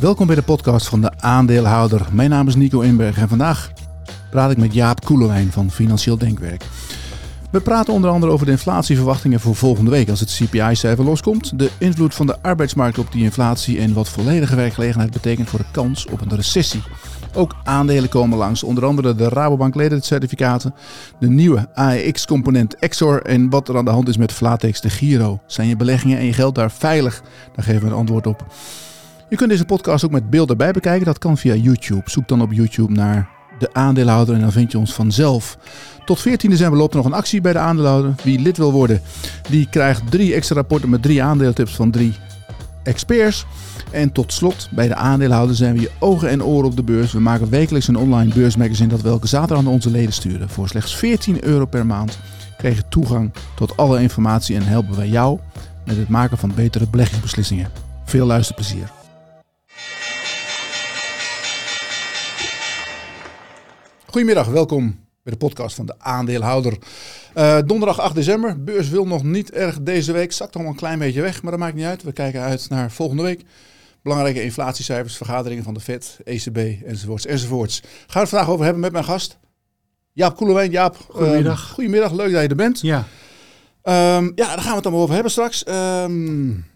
Welkom bij de podcast van de aandeelhouder. Mijn naam is Nico Inberg en vandaag praat ik met Jaap Koelewijn van Financieel Denkwerk. We praten onder andere over de inflatieverwachtingen voor volgende week als het CPI-cijfer loskomt, de invloed van de arbeidsmarkt op die inflatie en wat volledige werkgelegenheid betekent voor de kans op een recessie. Ook aandelen komen langs, onder andere de Rabobank ledencertificaten, de nieuwe AEX-component Exor en wat er aan de hand is met Flatex de Giro. Zijn je beleggingen en je geld daar veilig? Daar geven we een antwoord op. Je kunt deze podcast ook met beeld erbij bekijken. Dat kan via YouTube. Zoek dan op YouTube naar de aandeelhouder en dan vind je ons vanzelf. Tot 14 december loopt er nog een actie bij de aandeelhouder. Wie lid wil worden, die krijgt drie extra rapporten met drie aandeeltips van drie experts. En tot slot, bij de aandeelhouder zijn we je ogen en oren op de beurs. We maken wekelijks een online beursmagazine dat we elke zaterdag aan onze leden sturen. Voor slechts 14 euro per maand krijg je toegang tot alle informatie en helpen wij jou met het maken van betere beleggingsbeslissingen. Veel luisterplezier. Goedemiddag, welkom bij de podcast van de aandeelhouder. Uh, donderdag 8 december, beurs wil nog niet erg deze week, zakt allemaal een klein beetje weg, maar dat maakt niet uit. We kijken uit naar volgende week. Belangrijke inflatiecijfers, vergaderingen van de FED, ECB enzovoorts enzovoorts. Gaan we het vandaag over hebben met mijn gast, Jaap Koelewijn. Jaap, goedemiddag. Uh, goedemiddag, leuk dat je er bent. Ja. Um, ja, daar gaan we het allemaal over hebben straks. Um,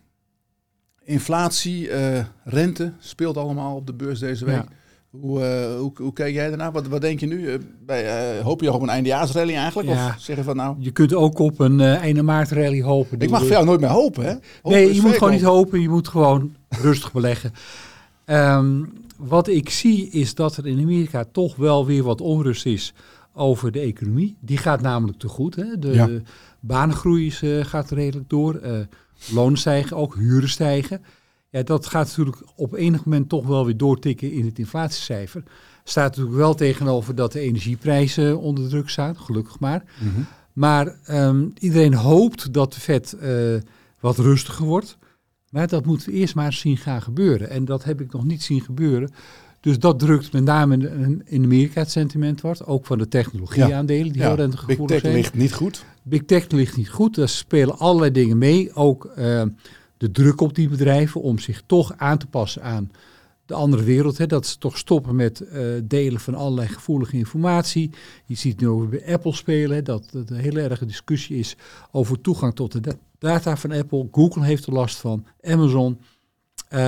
inflatie, uh, rente speelt allemaal op de beurs deze week. Ja. Hoe, uh, hoe, hoe, kijk jij daarna? Wat, wat denk je nu? Bij, uh, hoop je op een eindejaarsrally eigenlijk? Ja. Of zeggen van nou... Je kunt ook op een einde maart rally hopen. Ik mag voor jou nooit meer hopen, hè? Hopen nee, je moet gewoon niet hopen. Je moet gewoon rustig beleggen. Um, wat ik zie is dat er in Amerika toch wel weer wat onrust is over de economie. Die gaat namelijk te goed. Hè? De, Ja. de banengroei is, uh, gaat redelijk door. Lonen stijgen, ook huren stijgen. Ja, dat gaat natuurlijk op enig moment toch wel weer doortikken in het inflatiecijfer. Staat natuurlijk wel tegenover dat de energieprijzen onder druk staan, gelukkig maar. Mm -hmm. Maar um, iedereen hoopt dat de vet uh, wat rustiger wordt. Maar dat moeten we eerst maar zien gaan gebeuren. En dat heb ik nog niet zien gebeuren. Dus dat drukt met name in, Amerika het sentiment wordt. Ook van de technologieaandelen die ja. heel rentegevoelig Big tech zijn. ligt niet goed. Big tech ligt niet goed. Daar spelen allerlei dingen mee. Ook uh, de druk op die bedrijven om zich toch aan te passen aan de andere wereld. Hè, dat ze toch stoppen met uh, delen van allerlei gevoelige informatie. Je ziet nu ook bij Apple spelen, hè, dat het een hele erge discussie is over toegang tot de da data van Apple. Google heeft er last van, Amazon. Uh,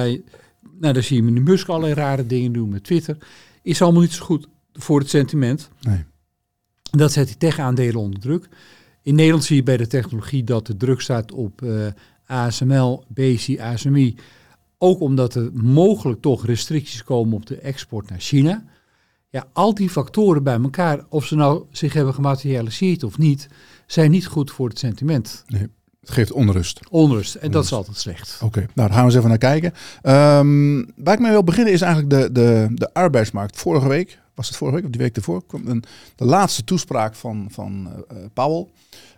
nou, dan zie je meneer Musk allerlei rare dingen doen met Twitter. Is allemaal niet zo goed voor het sentiment. Nee. Dat zet die tech-aandelen onder druk. In Nederland zie je bij de technologie dat de druk staat op uh, ASML, BSI, ASMI. Ook omdat er mogelijk toch restricties komen op de export naar China. Ja, al die factoren bij elkaar, of ze nou zich hebben gematerialiseerd of niet, zijn niet goed voor het sentiment. Nee, het geeft onrust. Onrust, en dat is altijd slecht. Oké, okay. nou daar gaan we eens even naar kijken. Um, waar ik mee wil beginnen is eigenlijk de, de, de arbeidsmarkt. Vorige week, was het vorige week of die week ervoor, een, de laatste toespraak van, van uh, Powell.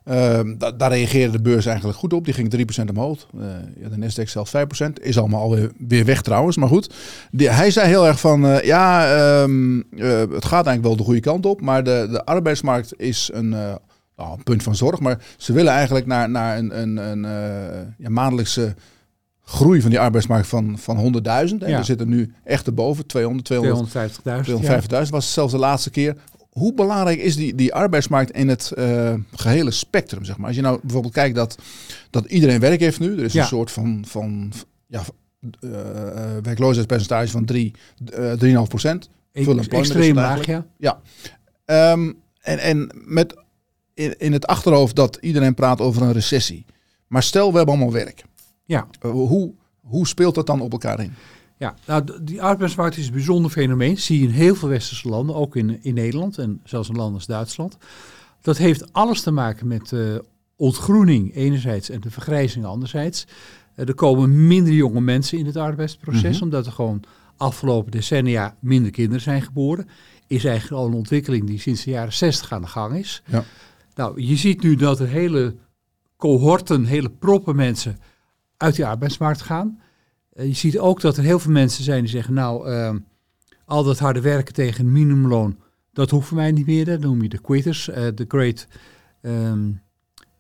Uh, da daar reageerde de beurs eigenlijk goed op. Die ging 3% omhoog. Uh, ja, de Nasdaq zelfs 5%. Is allemaal alweer weer weg trouwens. Maar goed, hij zei heel erg van... Ja, um, het gaat eigenlijk wel de goede kant op. Maar de, de arbeidsmarkt is een, nou, punt van zorg. Maar ze willen eigenlijk naar, naar een, een, een ja, maandelijkse groei van die arbeidsmarkt van, van 100.000. Ja. We zitten nu echt erboven. 200, 250.000. 250.000 ja. was zelfs de laatste keer hoe belangrijk is die, die arbeidsmarkt in het uh, gehele spectrum? Zeg maar? Als je nou bijvoorbeeld kijkt dat, dat iedereen werk heeft nu, er is ja. een soort van, van ja, uh, werkloosheidspercentage van 3, uh, 3,5 procent. Extreem laag, ja. ja. Um, en, en met in, in het achterhoofd dat iedereen praat over een recessie. Maar stel, we hebben allemaal werk. Ja. hoe, hoe speelt dat dan op elkaar in? Ja, nou, die arbeidsmarkt is een bijzonder fenomeen. Dat zie je in heel veel westerse landen, ook in, in Nederland en zelfs in landen als Duitsland. Dat heeft alles te maken met uh, ontgroening enerzijds en de vergrijzing anderzijds. Uh, er komen minder jonge mensen in het arbeidsproces, mm -hmm. omdat er gewoon afgelopen decennia minder kinderen zijn geboren. Is eigenlijk al een ontwikkeling die sinds de jaren 60 aan de gang is. Ja. Nou, je ziet nu dat er hele cohorten, hele proppen mensen uit die arbeidsmarkt gaan. Uh, je ziet ook dat er heel veel mensen zijn die zeggen, nou, uh, al dat harde werken tegen een minimumloon, dat hoeft voor mij niet meer. Dat noem je de quitters, uh, de great, um,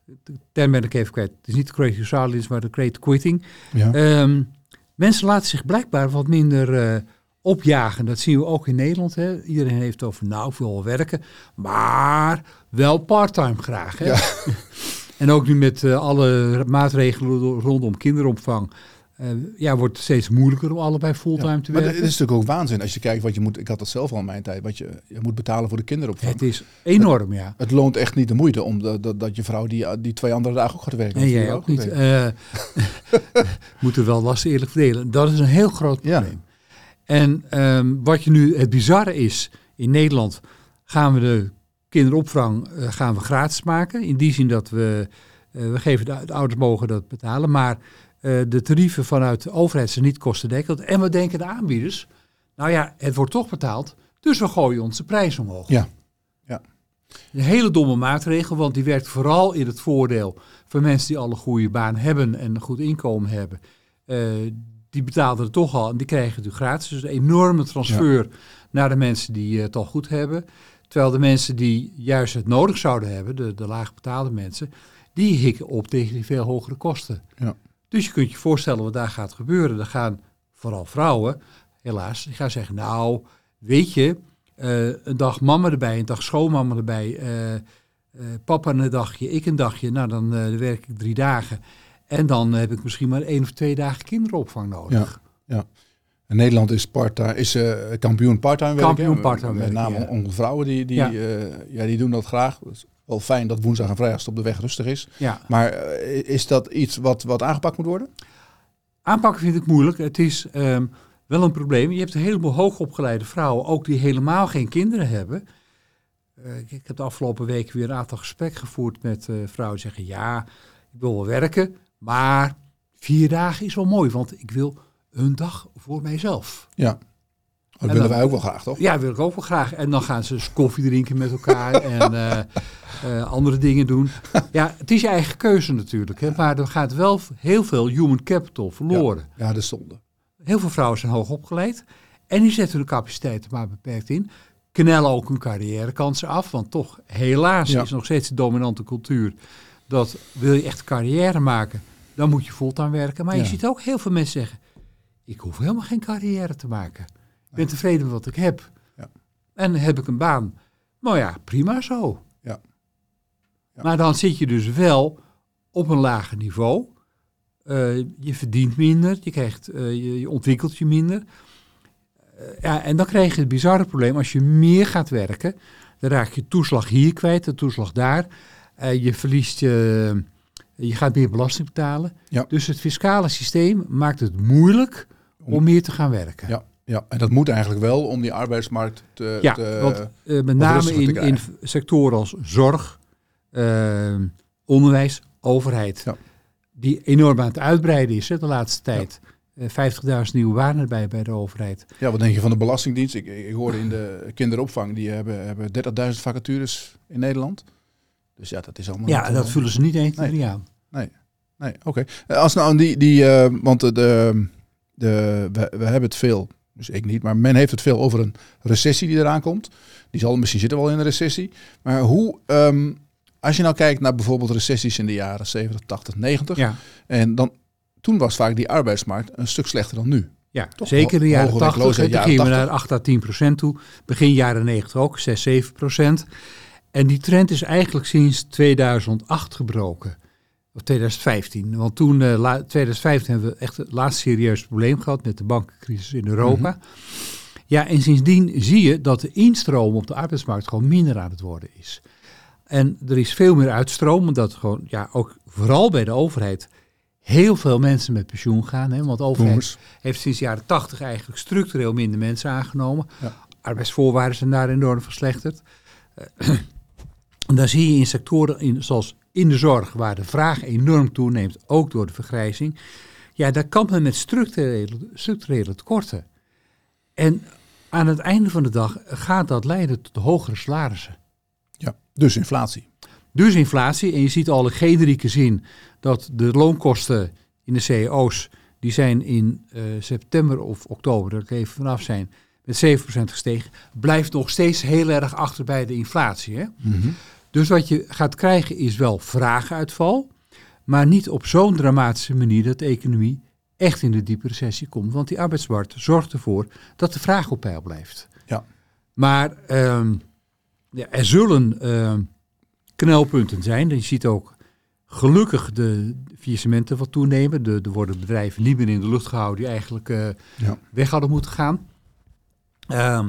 de term ben ik even kwijt. Het is niet de great resignation, maar de great quitting. Ja. Um, Mensen laten zich blijkbaar wat minder uh, opjagen. Dat zien we ook in Nederland. Hè. Iedereen heeft over, nou, ik wil wel werken, maar wel parttime graag. Hè? Ja. en ook nu met uh, alle maatregelen rondom kinderopvang uh, ja, wordt het steeds moeilijker om allebei fulltime te werken. Maar het is natuurlijk ook waanzin als je kijkt wat je moet. Ik had dat zelf al in mijn tijd. Wat je, je moet betalen voor de kinderopvang. Het is enorm, ja. Het loont echt niet de moeite om dat, dat je vrouw die, die twee andere dagen ook gaat werken. Nee, jij ook, niet. Uh, moeten wel lasten eerlijk verdelen. Dat is een heel groot probleem. En um, wat je nu het bizarre is in Nederland, gaan we de kinderopvang uh, gaan we gratis maken. In die zin dat we we geven de, de ouders mogen dat betalen, maar uh, de tarieven vanuit de overheid zijn niet kostendekkend. En wat denken de aanbieders? Nou ja, het wordt toch betaald, dus we gooien onze prijs omhoog. Ja. ja. Een hele domme maatregel, want die werkt vooral in het voordeel van mensen die al een goede baan hebben en een goed inkomen hebben. Uh, die betaalden het toch al en die krijgen het nu gratis. Dus een enorme transfer naar de mensen die het al goed hebben. Terwijl de mensen die juist het nodig zouden hebben, de, de laag betaalde mensen, die hikken op tegen die veel hogere kosten. Ja. Dus je kunt je voorstellen wat daar gaat gebeuren. Dan gaan vooral vrouwen, helaas, die gaan zeggen, nou, weet je, uh, een dag mama erbij, een dag schoonmama erbij, uh, uh, papa een dagje, ik een dagje, nou dan werk ik drie dagen. En dan heb ik misschien maar één of twee dagen kinderopvang nodig. Ja, ja. En Nederland is, part is kampioen parttime werken. Kampioen parttime werken, Met name ja. vrouwen, die, die, ja. ja. die doen dat graag wel fijn dat woensdag en vrijdag op de weg rustig is. Ja. Maar uh, is dat iets wat, wat aangepakt moet worden? Aanpakken vind ik moeilijk. Het is um, wel een probleem. Je hebt een heleboel hoogopgeleide vrouwen, ook die helemaal geen kinderen hebben. Ik, heb de afgelopen week weer een aantal gesprekken gevoerd met vrouwen die zeggen: Ja, ik wil wel werken, maar vier dagen is wel mooi, want ik wil een dag voor mijzelf. Ja. Dat willen wij ook wel graag, toch? Ja, wil ik ook wel graag. En dan gaan ze dus koffie drinken met elkaar en uh, uh, andere dingen doen. Ja, het is je eigen keuze natuurlijk. Hè, maar er gaat wel heel veel human capital verloren. Ja, ja dat is zonde. Heel veel vrouwen zijn hoog opgeleid. En die zetten hun capaciteiten maar beperkt in. Knellen ook hun carrièrekansen af. Want toch, helaas, ja. is nog steeds de dominante cultuur. Dat wil je echt carrière maken, dan moet je fulltime werken. Maar je ziet ook heel veel mensen zeggen... ik hoef helemaal geen carrière te maken. Ik ben tevreden met wat ik heb. Ja. En heb ik een baan. Nou ja, prima zo. Ja. ja. Maar dan zit je dus wel op een lager niveau. Uh, je verdient minder, je, krijgt, uh, je, je, ontwikkelt je minder. Uh, ja, en dan krijg je het bizarre probleem, als je meer gaat werken, dan raak je toeslag hier kwijt, de toeslag daar. je verliest je, je gaat meer belasting betalen. Ja. Dus het fiscale systeem maakt het moeilijk om meer te gaan werken. Ja. Ja, en dat moet eigenlijk wel om die arbeidsmarkt te. Ja, te, want uh, met name in, in sectoren als zorg, uh, onderwijs, overheid, ja. die enorm aan het uitbreiden is hè, de laatste tijd. Ja. Uh, 50.000 nieuwe banen erbij bij de overheid. Ja, wat denk je van de Belastingdienst? Ik, ik hoorde in de kinderopvang, die hebben, hebben 30.000 vacatures in Nederland. Dus ja, dat is allemaal. Ja, dat vullen ze niet eens nee. aan. Nee, nee oké. Okay. Als nou die, die want de, de, we, we hebben het veel dus ik niet, maar men heeft het veel over een recessie die eraan komt. Die zal misschien zitten wel in een recessie. Maar hoe, um, als je nou kijkt naar bijvoorbeeld recessies in de jaren 70, 80, 90. Ja. En dan, toen was vaak die arbeidsmarkt een stuk slechter dan nu. Ja, Toch zeker in de jaren 80. Toen gingen we naar 8 à 10 procent toe. Begin jaren 90 ook, 6, 7 procent. En die trend is eigenlijk sinds 2008 gebroken. Of 2015. Want toen, uh, la, 2015 hebben we echt het laatste serieus probleem gehad met de bankencrisis in Europa. Mm -hmm. Ja, en sindsdien zie je dat de instroom op de arbeidsmarkt gewoon minder aan het worden is. En er is veel meer uitstroom, omdat gewoon, ja, ook vooral bij de overheid heel veel mensen met pensioen gaan. Hè, want de overheid heeft sinds de jaren 80 eigenlijk structureel minder mensen aangenomen. Ja. Arbeidsvoorwaarden zijn daar enorm verslechterd. Uh, en dan zie je in sectoren in, zoals in de zorg, waar de vraag enorm toeneemt, ook door de vergrijzing, ja, daar kan men met structurele, structurele tekorten. En aan het einde van de dag gaat dat leiden tot hogere salarissen. Ja, dus inflatie. Dus inflatie. En je ziet al in generieke zin dat de loonkosten in de CEO's, die zijn in uh, september of oktober, dat even vanaf zijn, met 7% gestegen. Blijft nog steeds heel erg achter bij de inflatie. Hè? Mm -hmm. Dus wat je gaat krijgen is wel vragenuitval, maar niet op zo'n dramatische manier dat de economie echt in de diepe recessie komt. Want die arbeidsmarkt zorgt ervoor dat de vraag op peil blijft. Ja. Maar ehm, ja, er zullen ehm, knelpunten zijn. Je ziet ook gelukkig de faillissementen wat toenemen. De, er worden bedrijven niet meer in de lucht gehouden die eigenlijk eh, Ja. weg hadden moeten gaan. Ehm,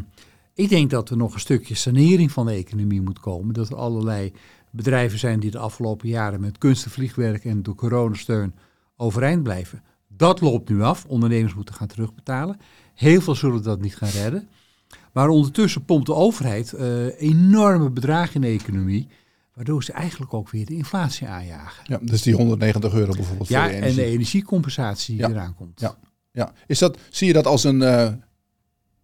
ik denk dat er nog een stukje sanering van de economie moet komen. Dat er allerlei bedrijven zijn die de afgelopen jaren met kunstenvliegwerk en door coronasteun overeind blijven. Dat loopt nu af. Ondernemers moeten gaan terugbetalen. Heel veel zullen dat niet gaan redden. Maar ondertussen pompt de overheid eh, enorme bedragen in de economie. Waardoor ze eigenlijk ook weer de inflatie aanjagen. Ja, dus die 190 euro bijvoorbeeld Ja, voor de en de energiecompensatie die Ja. eraan komt. Ja. Ja. Is dat, zie je dat als een, eh,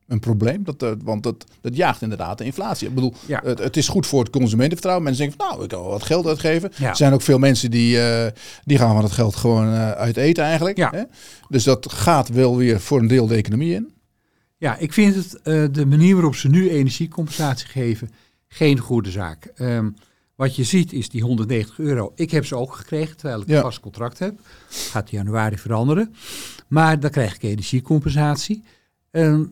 een probleem? Dat, eh, want dat, dat jaagt inderdaad de inflatie. Ik bedoel, Ja. het, het is goed voor het consumentenvertrouwen. Mensen denken, van, nou, ik kan wel wat geld uitgeven. Ja. Er zijn ook veel mensen die, eh, die gaan van het geld gewoon eh, uit eten eigenlijk. Ja. Hè? Dus dat gaat wel weer voor een deel de economie in. Ja, ik vind het de manier waarop ze nu energiecompensatie geven geen goede zaak. Ehm, wat je ziet is die 190 euro. Ik heb ze ook gekregen terwijl ik Ja. een vast contract heb. Gaat in januari veranderen. Maar dan krijg ik energiecompensatie. Ehm,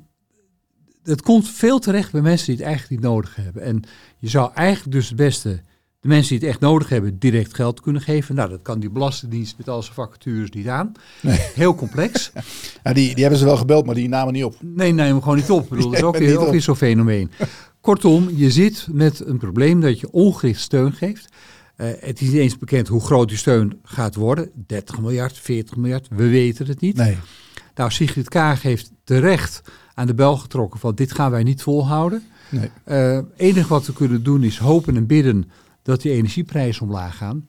het komt veel terecht bij mensen die het eigenlijk niet nodig hebben. En je zou eigenlijk dus het beste de mensen die het echt nodig hebben direct geld kunnen geven. Nou, dat kan die Belastingdienst met al zijn vacatures niet aan. Nee. Heel complex. Ja, die, die hebben ze wel gebeld, maar die namen niet op. Nee, neem hem gewoon niet op. Ik bedoel, dat is ook weer zo'n fenomeen. Kortom, je zit met een probleem dat je ongericht steun geeft. Eh, het is niet eens bekend hoe groot die steun gaat worden. 30 miljard, 40 miljard, we weten het niet. Nee. Nou, Sigrid Kaag heeft terecht aan de bel getrokken van dit gaan wij niet volhouden. nee. Het enige wat we kunnen doen is hopen en bidden dat die energieprijzen omlaag gaan.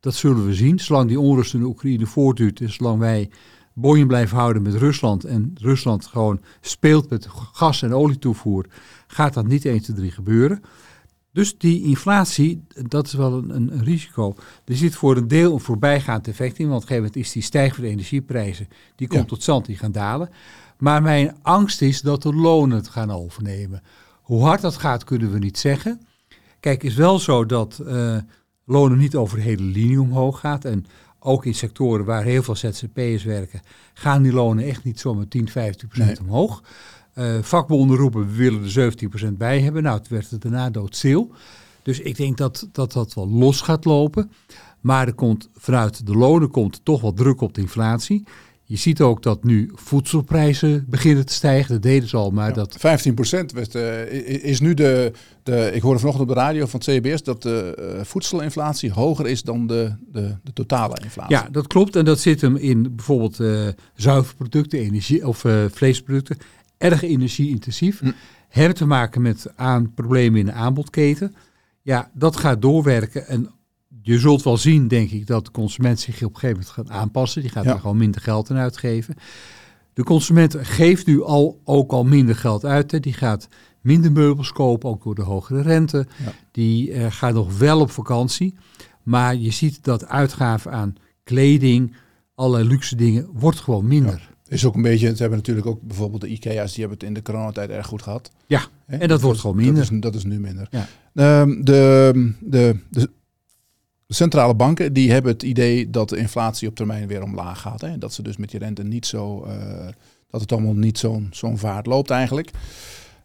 Dat zullen we zien. Zolang die onrust in de Oekraïne voortduurt en zolang wij boeien blijven houden met Rusland en Rusland gewoon speelt met gas- en olietoevoer, gaat dat niet 1, 2, 3 gebeuren. Dus die inflatie, dat is wel een, een, een risico. Er zit voor een deel een voorbijgaand effect in, want op een gegeven moment is die stijgende energieprijzen, die komt Ja. tot stand, die gaan dalen. Maar mijn angst is dat de lonen het gaan overnemen. Hoe hard dat gaat, kunnen we niet zeggen. Kijk, het is wel zo dat eh, lonen niet over de hele linie omhoog gaat. En ook in sectoren waar heel veel ZZP'ers werken, gaan die lonen echt niet zomaar 10, 15 procent Nee. omhoog. Eh, vakbonden roepen, we willen er 17 procent bij hebben. Nou, het werd het daarna doodstil. Dus ik denk dat, dat dat wel los gaat lopen. Maar er komt, vanuit de lonen komt toch wel druk op de inflatie. Je ziet ook dat nu voedselprijzen beginnen te stijgen. Dat deden ze al, maar dat 15 procent is nu de, de... Ik hoorde vanochtend op de radio van het CBS dat de eh, voedselinflatie hoger is dan de, de, de totale inflatie. Ja, dat klopt. En dat zit hem in bijvoorbeeld eh zuivelproducten, energie of eh, vleesproducten. Erg energieintensief. Hm. Hebben te maken met aan problemen in de aanbodketen. Ja, dat gaat doorwerken. En je zult wel zien, denk ik, dat de consument zich op een gegeven moment gaat aanpassen. Die gaat Ja. daar gewoon minder geld aan uitgeven. De consument geeft nu al, ook al minder geld uit. Hè. Die gaat minder meubels kopen, ook door de hogere rente. Ja. Die eh, gaat nog wel op vakantie. Maar je ziet dat uitgaven aan kleding, allerlei luxe dingen, wordt gewoon minder. Is ook een beetje, ze hebben natuurlijk ook bijvoorbeeld de IKEA's, die hebben het in de coronatijd erg goed gehad. Ja, en dat wordt gewoon minder. Dat is, dat is nu minder. Ja. Ehm, de, de, de centrale banken die hebben het idee dat de inflatie op termijn weer omlaag gaat. Hè? Dat ze dus met die rente niet zo, eh, dat het allemaal niet zo'n zo'n vaart loopt eigenlijk.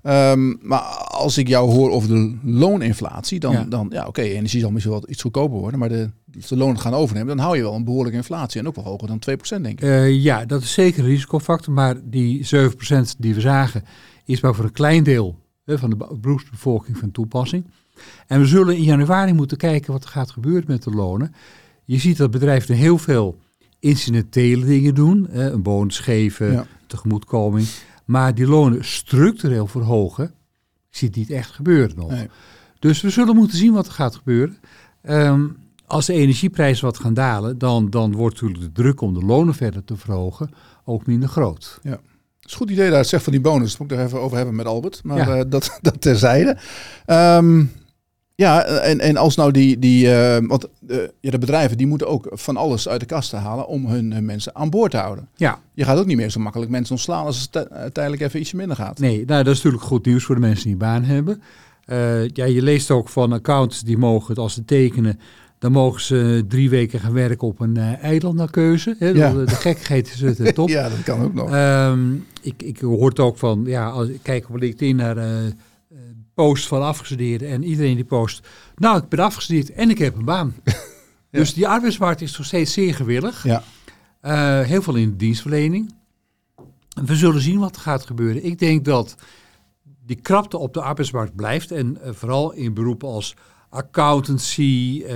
Ehm, maar als ik jou hoor over de looninflatie, dan Ja. dan, ja oké, energie zal misschien wel iets goedkoper worden, maar de, de lonen gaan overnemen, dan hou je wel een behoorlijke inflatie en ook wel hoger dan 2% denk ik. Eh, ja, dat is zeker een risicofactor. Maar die 7% die we zagen, is maar voor een klein deel hè, van de be- beroepsbevolking van toepassing. En we zullen in januari moeten kijken wat er gaat gebeuren met de lonen. Je ziet dat bedrijven heel veel incidentele dingen doen. Een bonus geven, Ja. tegemoetkoming. Maar die lonen structureel verhogen, ik zie het niet echt gebeuren nog. Nee. Dus we zullen moeten zien wat er gaat gebeuren. Ehm, als de energieprijzen wat gaan dalen, dan, dan wordt natuurlijk de druk om de lonen verder te verhogen ook minder groot. Het is een goed idee dat het zegt van die bonus. Daar moet ik er even over hebben met Albert. Maar Ja. eh, dat, dat terzijde. Ehm, ja, en, en als nou die... die eh, want eh, ja, de bedrijven die moeten ook van alles uit de kast halen om hun, hun mensen aan boord te houden. Ja, Je gaat ook niet meer zo makkelijk mensen ontslaan als het ti- uiteindelijk even ietsje minder gaat. nee, nou, dat is natuurlijk goed nieuws voor de mensen die een baan hebben. Eh, ja, je leest ook van accountants die mogen het als ze tekenen Dan mogen ze drie weken gaan werken op een uh, eiland naar keuze. Hè? Ja. De, de gekkigheid is het top. ja, dat kan ook nog. Ehm, ik, ik hoor het ook van, ja, als ik kijk op LinkedIn naar posts van afgestudeerden en iedereen die post, nou, ik ben afgestudeerd en ik heb een baan. Dus die arbeidsmarkt is nog steeds zeer gewillig. ja. Eh, heel veel in de dienstverlening. We zullen zien wat er gaat gebeuren. Ik denk dat die krapte op de arbeidsmarkt blijft. En eh, vooral in beroepen als accountancy, eh,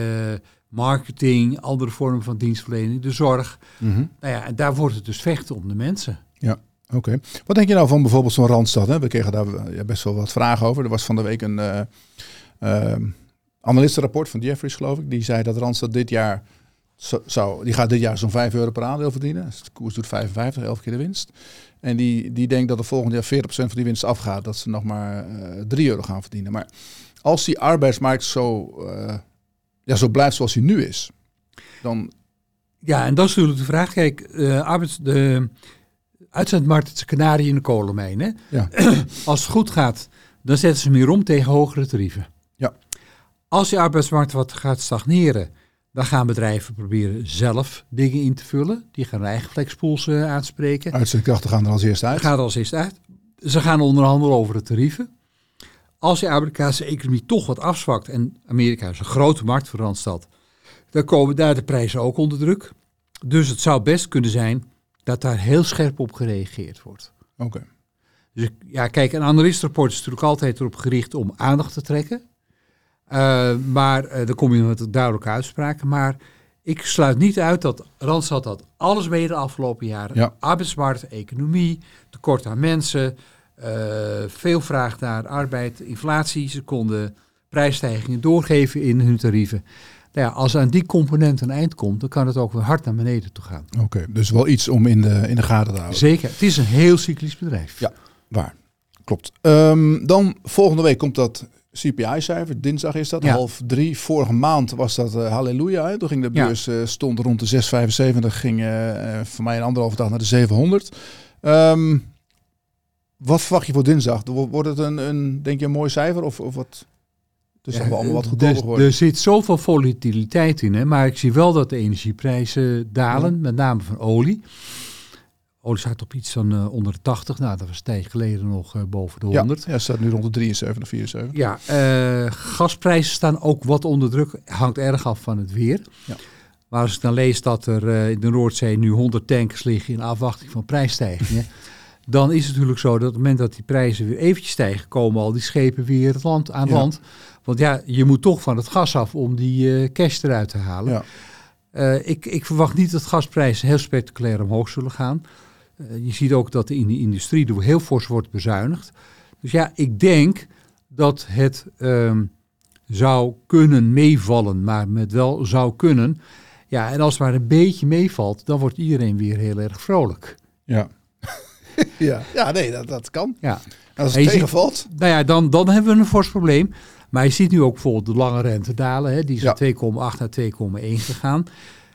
marketing, andere vormen van dienstverlening, de zorg. Mhm. Nou ja, en daar wordt het dus vechten om de mensen. Oké. Wat denk je nou van bijvoorbeeld zo'n Randstad? Hè? We kregen daar eh, best wel wat vragen over. Er was van de week een eh, analistenrapport van Jeffries, geloof ik. Die zei dat Randstad dit jaar zo- zou, die gaat dit jaar zo'n 5 euro per aandeel verdienen. Dus de koers doet 55, 11 keer de winst. En die, die denkt dat er volgend jaar 40% van die winst afgaat. Dat ze nog maar eh 3 euro gaan verdienen. Maar als die arbeidsmarkt zo, ja, zo blijft zoals die nu is, dan Ja, en dat is natuurlijk de vraag. Kijk, arbeids, de uitzendmarkt is een kanarie in de kolenmijn. Hè? Ja. Als het goed gaat, dan zetten ze meer om tegen hogere tarieven. Ja. Als die arbeidsmarkt wat gaat stagneren, dan gaan bedrijven proberen zelf dingen in te vullen. Die gaan hun eigen flexpools eh, aanspreken. uitzendkrachten gaan er als eerste uit. gaat als eerst uit. Ze gaan onderhandelen over de tarieven. Als de Amerikaanse economie toch wat afzwakt, en Amerika is een grote markt voor Randstad, dan komen daar de prijzen ook onder druk. Dus het zou best kunnen zijn dat daar heel scherp op gereageerd wordt. Oké. Dus ja, kijk, een analistenrapport is natuurlijk altijd erop gericht om aandacht te trekken. Eh, maar eh, dan kom je met duidelijke uitspraken. Maar ik sluit niet uit dat Randstad had alles mee de afgelopen jaren. Ja. Arbeidsmarkt, economie, tekort aan mensen, eh, veel vraag naar arbeid, inflatie. Ze konden prijsstijgingen doorgeven in hun tarieven. Nou ja, als aan die component een eind komt, dan kan het ook weer hard naar beneden toe gaan. Oké, dus wel iets om in de, in de gaten te houden. Zeker, het is een heel cyclisch bedrijf. Ja. Waar. Klopt. Ehm, dan volgende week komt dat CPI-cijfer. Dinsdag is dat, Ja. half drie. Vorige maand was dat eh, halleluja. Hè? Toen ging de Ja. beurs, eh, stond rond de 6,75. Ging eh, eh, voor mij een anderhalve dag naar de 700. Ehm, wat verwacht je voor dinsdag? Wo- Wordt het een, een denk je, een mooi cijfer? Of, of wat? Het is toch wel allemaal wat goedkoper er, geworden. er zit zoveel volatiliteit in, hè, maar ik zie wel dat de energieprijzen dalen, Ja. met name van olie. Olie staat op iets van eh, onder de 80, nou dat was een tijd geleden nog eh, boven de ja, 100. ja, staat nu rond de 73, 74. Ja, eh, gasprijzen staan ook wat onder druk, hangt erg af van het weer. Ja. Maar als ik dan lees dat er eh, in de Noordzee nu 100 tankers liggen in afwachting van prijsstijgingen, dan is het natuurlijk zo dat op het moment dat die prijzen weer eventjes stijgen, komen al die schepen weer het land, aan Ja. land. Want ja, je moet toch van het gas af om die eh, cash eruit te halen. Ja. Eh, ik, ik verwacht niet dat gasprijzen heel spectaculair omhoog zullen gaan. Eh, je ziet ook dat in de industrie heel fors wordt bezuinigd. Dus ja, ik denk dat het ehm, zou kunnen meevallen, maar met wel zou kunnen. Ja, en als het maar een beetje meevalt, dan wordt iedereen weer heel erg vrolijk. Ja. ja. ja, nee, dat, dat kan. Ja. En als het ziet- tegenvalt, Nou ja, dan, dan hebben we een fors probleem. Maar je ziet nu ook bijvoorbeeld de lange rente dalen. Hè. Die is Ja. van 2,8 naar 2,1 gegaan.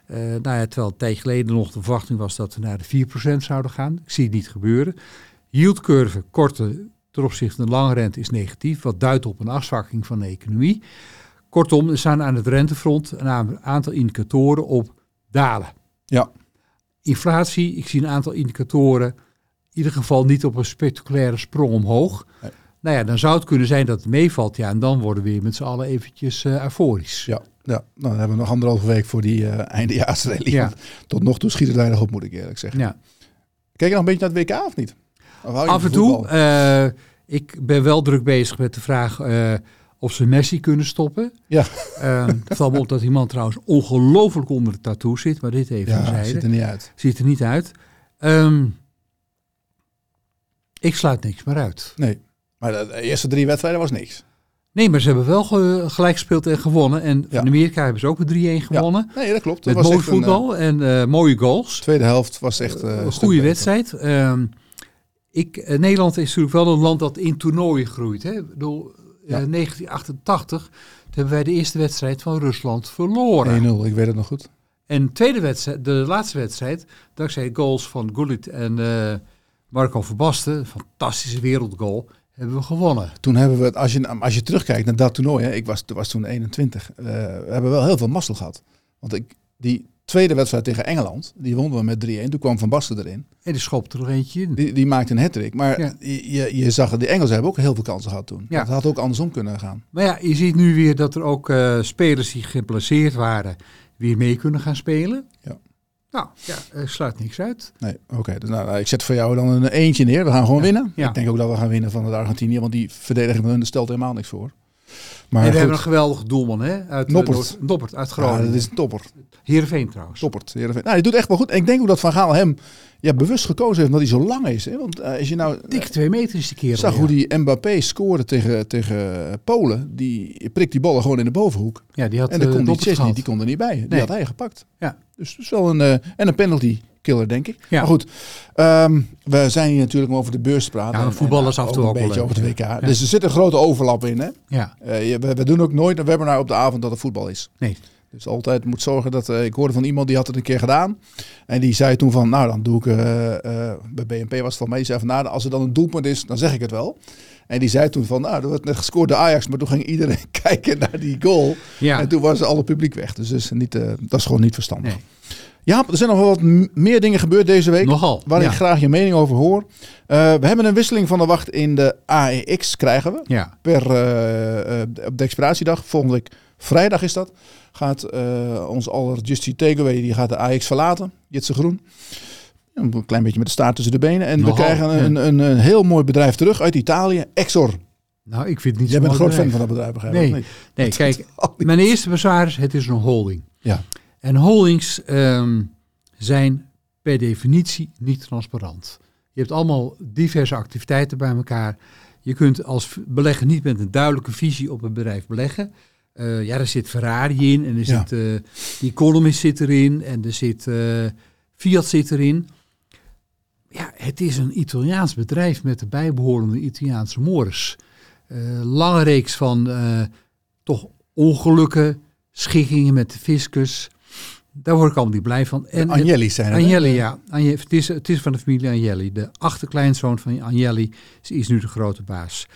Eh nou ja, terwijl een tijd geleden nog de verwachting was dat we naar de 4% zouden gaan. Ik zie het niet gebeuren. Yieldcurve, korte ten opzichte van de lange rente, is negatief. Wat duidt op een afzwakking van de economie. Kortom, er staan aan het rentefront een aantal indicatoren op dalen. Ja. Inflatie, ik zie een aantal indicatoren in ieder geval niet op een spectaculaire sprong omhoog. Nee. Nou ja, dan zou het kunnen zijn dat het meevalt. Ja, en dan worden we weer met z'n allen eventjes eh, euforisch. Ja, ja. Nou, dan hebben we nog anderhalve week voor die eindejaarsrally. Ja. Want Tot nog toe schiet het weinig op, moet ik eerlijk zeggen. Ja. Kijk je nog een beetje naar het WK of niet? Of Af en toe, eh, ik ben wel druk bezig met de vraag of ze Messi kunnen stoppen. Ja. Eh, het valt me op dat die man trouwens ongelooflijk onder de tattoo zit, maar dit even ja, ziet er niet uit. Ziet er niet uit. Ehm, ik sluit niks meer uit. Nee. Maar de, eerste drie wedstrijden was niks. Nee, maar ze hebben wel ge- gelijk gespeeld en gewonnen. En Ja. van Amerika hebben ze ook met 3-1 gewonnen. Nee, dat klopt. Dat met was mooi echt een, voetbal en eh, mooie goals. eh, tweede helft was echt eh, een goede wedstrijd. Ehm, ik, eh, Nederland is natuurlijk wel een land dat in toernooien groeit. Hè? Eh, Ja. 1988 toen hebben wij de eerste wedstrijd van Rusland verloren. 1-0, ik weet het nog goed. En de tweede wedstrijd, de laatste wedstrijd, dankzij goals van Gullit en eh, Marco Verbasten, fantastische wereldgoal, hebben we gewonnen. Toen hebben we, het, als je, als je terugkijkt naar dat toernooi, hè, ik was, was toen 21, uh, we hebben wel heel veel mazzel gehad. Want ik, die tweede wedstrijd tegen Engeland, die wonnen we met 3-1. Toen kwam Van Basten erin. En die schopte er nog eentje in. Die, die maakte een hat Maar ja. je, je zag, de Engelsen hebben ook heel veel kansen gehad toen. Ja. Dat had ook andersom kunnen gaan. Maar ja, je ziet nu weer dat er ook uh, spelers die geplaceerd waren, weer mee kunnen gaan spelen. Ja. Nou, ja, uh, sluit niks uit. Nee, oké. Dus nou, ik zet voor jou dan een eentje neer. We gaan gewoon winnen. Ik denk ook dat we gaan winnen van de Argentinië, want die verdediging van hun stelt helemaal niks voor. Maar en we hebben een geweldige doelman, hè? Uit eh, Noppert. Noppert, uit Groningen. Ja, dat is een topper. Heerenveen trouwens. Toppert, Heerenveen. Nou, hij doet echt wel goed. En ik denk ook dat Van Gaal hem ja, bewust gekozen heeft omdat hij zo lang is. Hè? Want uh, als je nou... Dik twee meter is die keer. Zag hoe die Mbappé scoorde tegen, tegen Polen. Die prikt die ballen gewoon in de bovenhoek. Ja, die had en de kon die niet, die kon er niet bij. Die had hij gepakt. Ja. Dus, dus wel een... Uh, en een penalty killer, denk ik. Ja. Maar goed, um, we zijn hier natuurlijk om over de beurs te praten. Ja, voetballers af en toe ook een beetje over het WK. Dus er zit een grote overlap in, hè? Ja. Uh, we, we, doen ook nooit een webinar op de avond dat er voetbal is. Nee. Dus altijd moet zorgen dat... Uh, ik hoorde van iemand die had het een keer gedaan. En die zei toen van, nou dan doe ik... Uh, bij BNP was het van mij. Die zei van, nou als er dan een doelpunt is, dan zeg ik het wel. En die zei toen van, nou, er wordt net gescoord de Ajax, maar toen ging iedereen kijken naar die goal. Ja. En toen was alle publiek weg. Dus, dus niet, uh, dat is gewoon niet verstandig. Nee. Ja, er zijn nog wel wat meer dingen gebeurd deze week. Nogal. Waar ik graag je mening over hoor. Uh, we hebben een wisseling van de wacht in de AEX krijgen we. Ja. Per, uh, op de expiratiedag, volgende week vrijdag is dat, gaat ons aller Justy Takeaway, die gaat de AEX verlaten. Jitse Groen. Een klein beetje met de staart tussen de benen. En we krijgen een, een, een, heel mooi bedrijf terug uit Italië, Exor. Nou, ik vind het niet Jij bent een groot fan van dat bedrijf, begrijp nee. nee, nee kijk, mijn eerste bezwaar is, het is een holding. Ja. En holdings ehm, zijn per definitie niet transparant. Je hebt allemaal diverse activiteiten bij elkaar. Je kunt als belegger niet met een duidelijke visie op een bedrijf beleggen. Uh, ja, er zit Ferrari in en er zit uh, die Economist zit erin en er zit uh, Fiat zit erin. Ja, het is een Italiaans bedrijf met de bijbehorende Italiaanse mores. lange reeks van toch ongelukken, schikkingen met de fiscus. Daar word ik allemaal niet blij van. En Agnelli zijn het. Agnelli, ja. het, is, het is van de familie Agnelli. De achterkleinzoon van Agnelli is, nu de grote baas.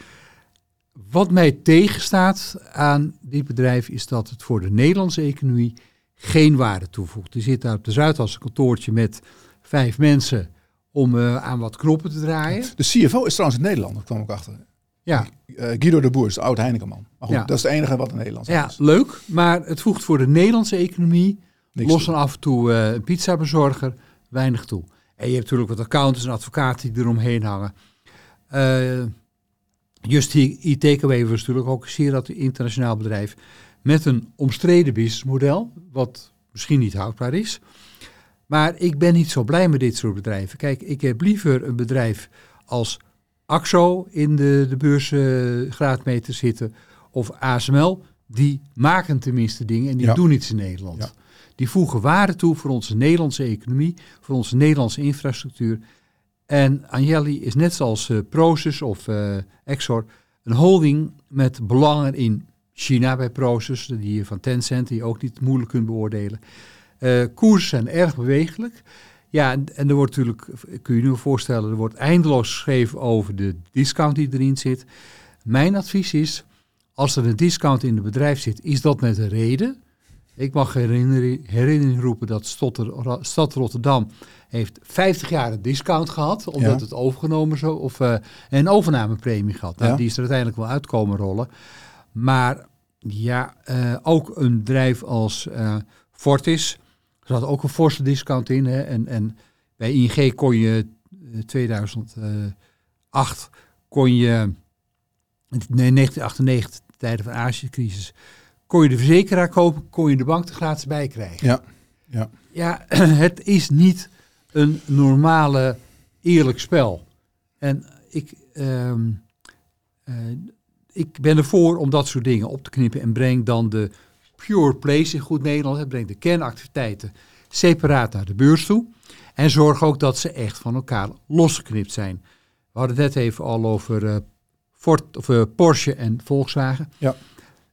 Wat mij tegenstaat aan dit bedrijf is dat het voor de Nederlandse economie geen waarde toevoegt. Er zit daar op de Zuidas een kantoortje met vijf mensen om uh, aan wat knoppen te draaien. De CFO is trouwens in Nederland, dat kwam ik achter. Ja. Uh, Guido de Boer is de oud Heinekenman. Maar goed, ja. dat is het enige wat in Nederland ja, is. Ja, leuk. Maar het voegt voor de Nederlandse economie Los van af en toe uh, een pizzabezorger, weinig toe. En je hebt natuurlijk wat accountants en advocaten die eromheen hangen. Uh, Just e-takeaway was natuurlijk ook een zeer internationaal bedrijf met een omstreden businessmodel, wat misschien niet houdbaar is. Maar ik ben niet zo blij met dit soort bedrijven. Kijk, ik heb liever een bedrijf als AXO in de, de beursgraadmeter zitten of ASML. Die maken tenminste dingen en die doen iets in Nederland. Ja. Die voegen waarde toe voor onze Nederlandse economie, voor onze Nederlandse infrastructuur. En Agnelli is net zoals uh, Proces of uh, Exor een holding met belangen in China bij Proces, die van Tencent, die je ook niet moeilijk kunt beoordelen. Uh, koersen zijn erg bewegelijk. Ja, en, en, er wordt natuurlijk, kun je je nu voorstellen, er wordt eindeloos geschreven over de discount die erin zit. Mijn advies is, als er een discount in het bedrijf zit, is dat met een reden. Ik mag herinnering, herinnering roepen dat Stotter, Stad Rotterdam heeft 50 jaar een discount gehad, omdat het overgenomen zo, of uh, een overnamepremie gehad. Nou, Die is er uiteindelijk wel uitkomen rollen. Maar ja, uh, ook een bedrijf als uh, Fortis, zat ook een forse discount in. Hè, en, en bij ING kon je 2008 kon je, nee, 1998, tijden van de Azië-crisis, kon je de verzekeraar kopen, kon je de bank er gratis bij krijgen. Ja, ja. ja het is niet een normale eerlijk spel. En ik, uh, uh, ik ben ervoor om dat soort dingen op te knippen en breng dan de pure plays in goed Nederlands, breng de kernactiviteiten separaat naar de beurs toe. En zorg ook dat ze echt van elkaar losgeknipt zijn. We hadden het net even al over uh, Ford, of, uh, Porsche en Volkswagen. Ja.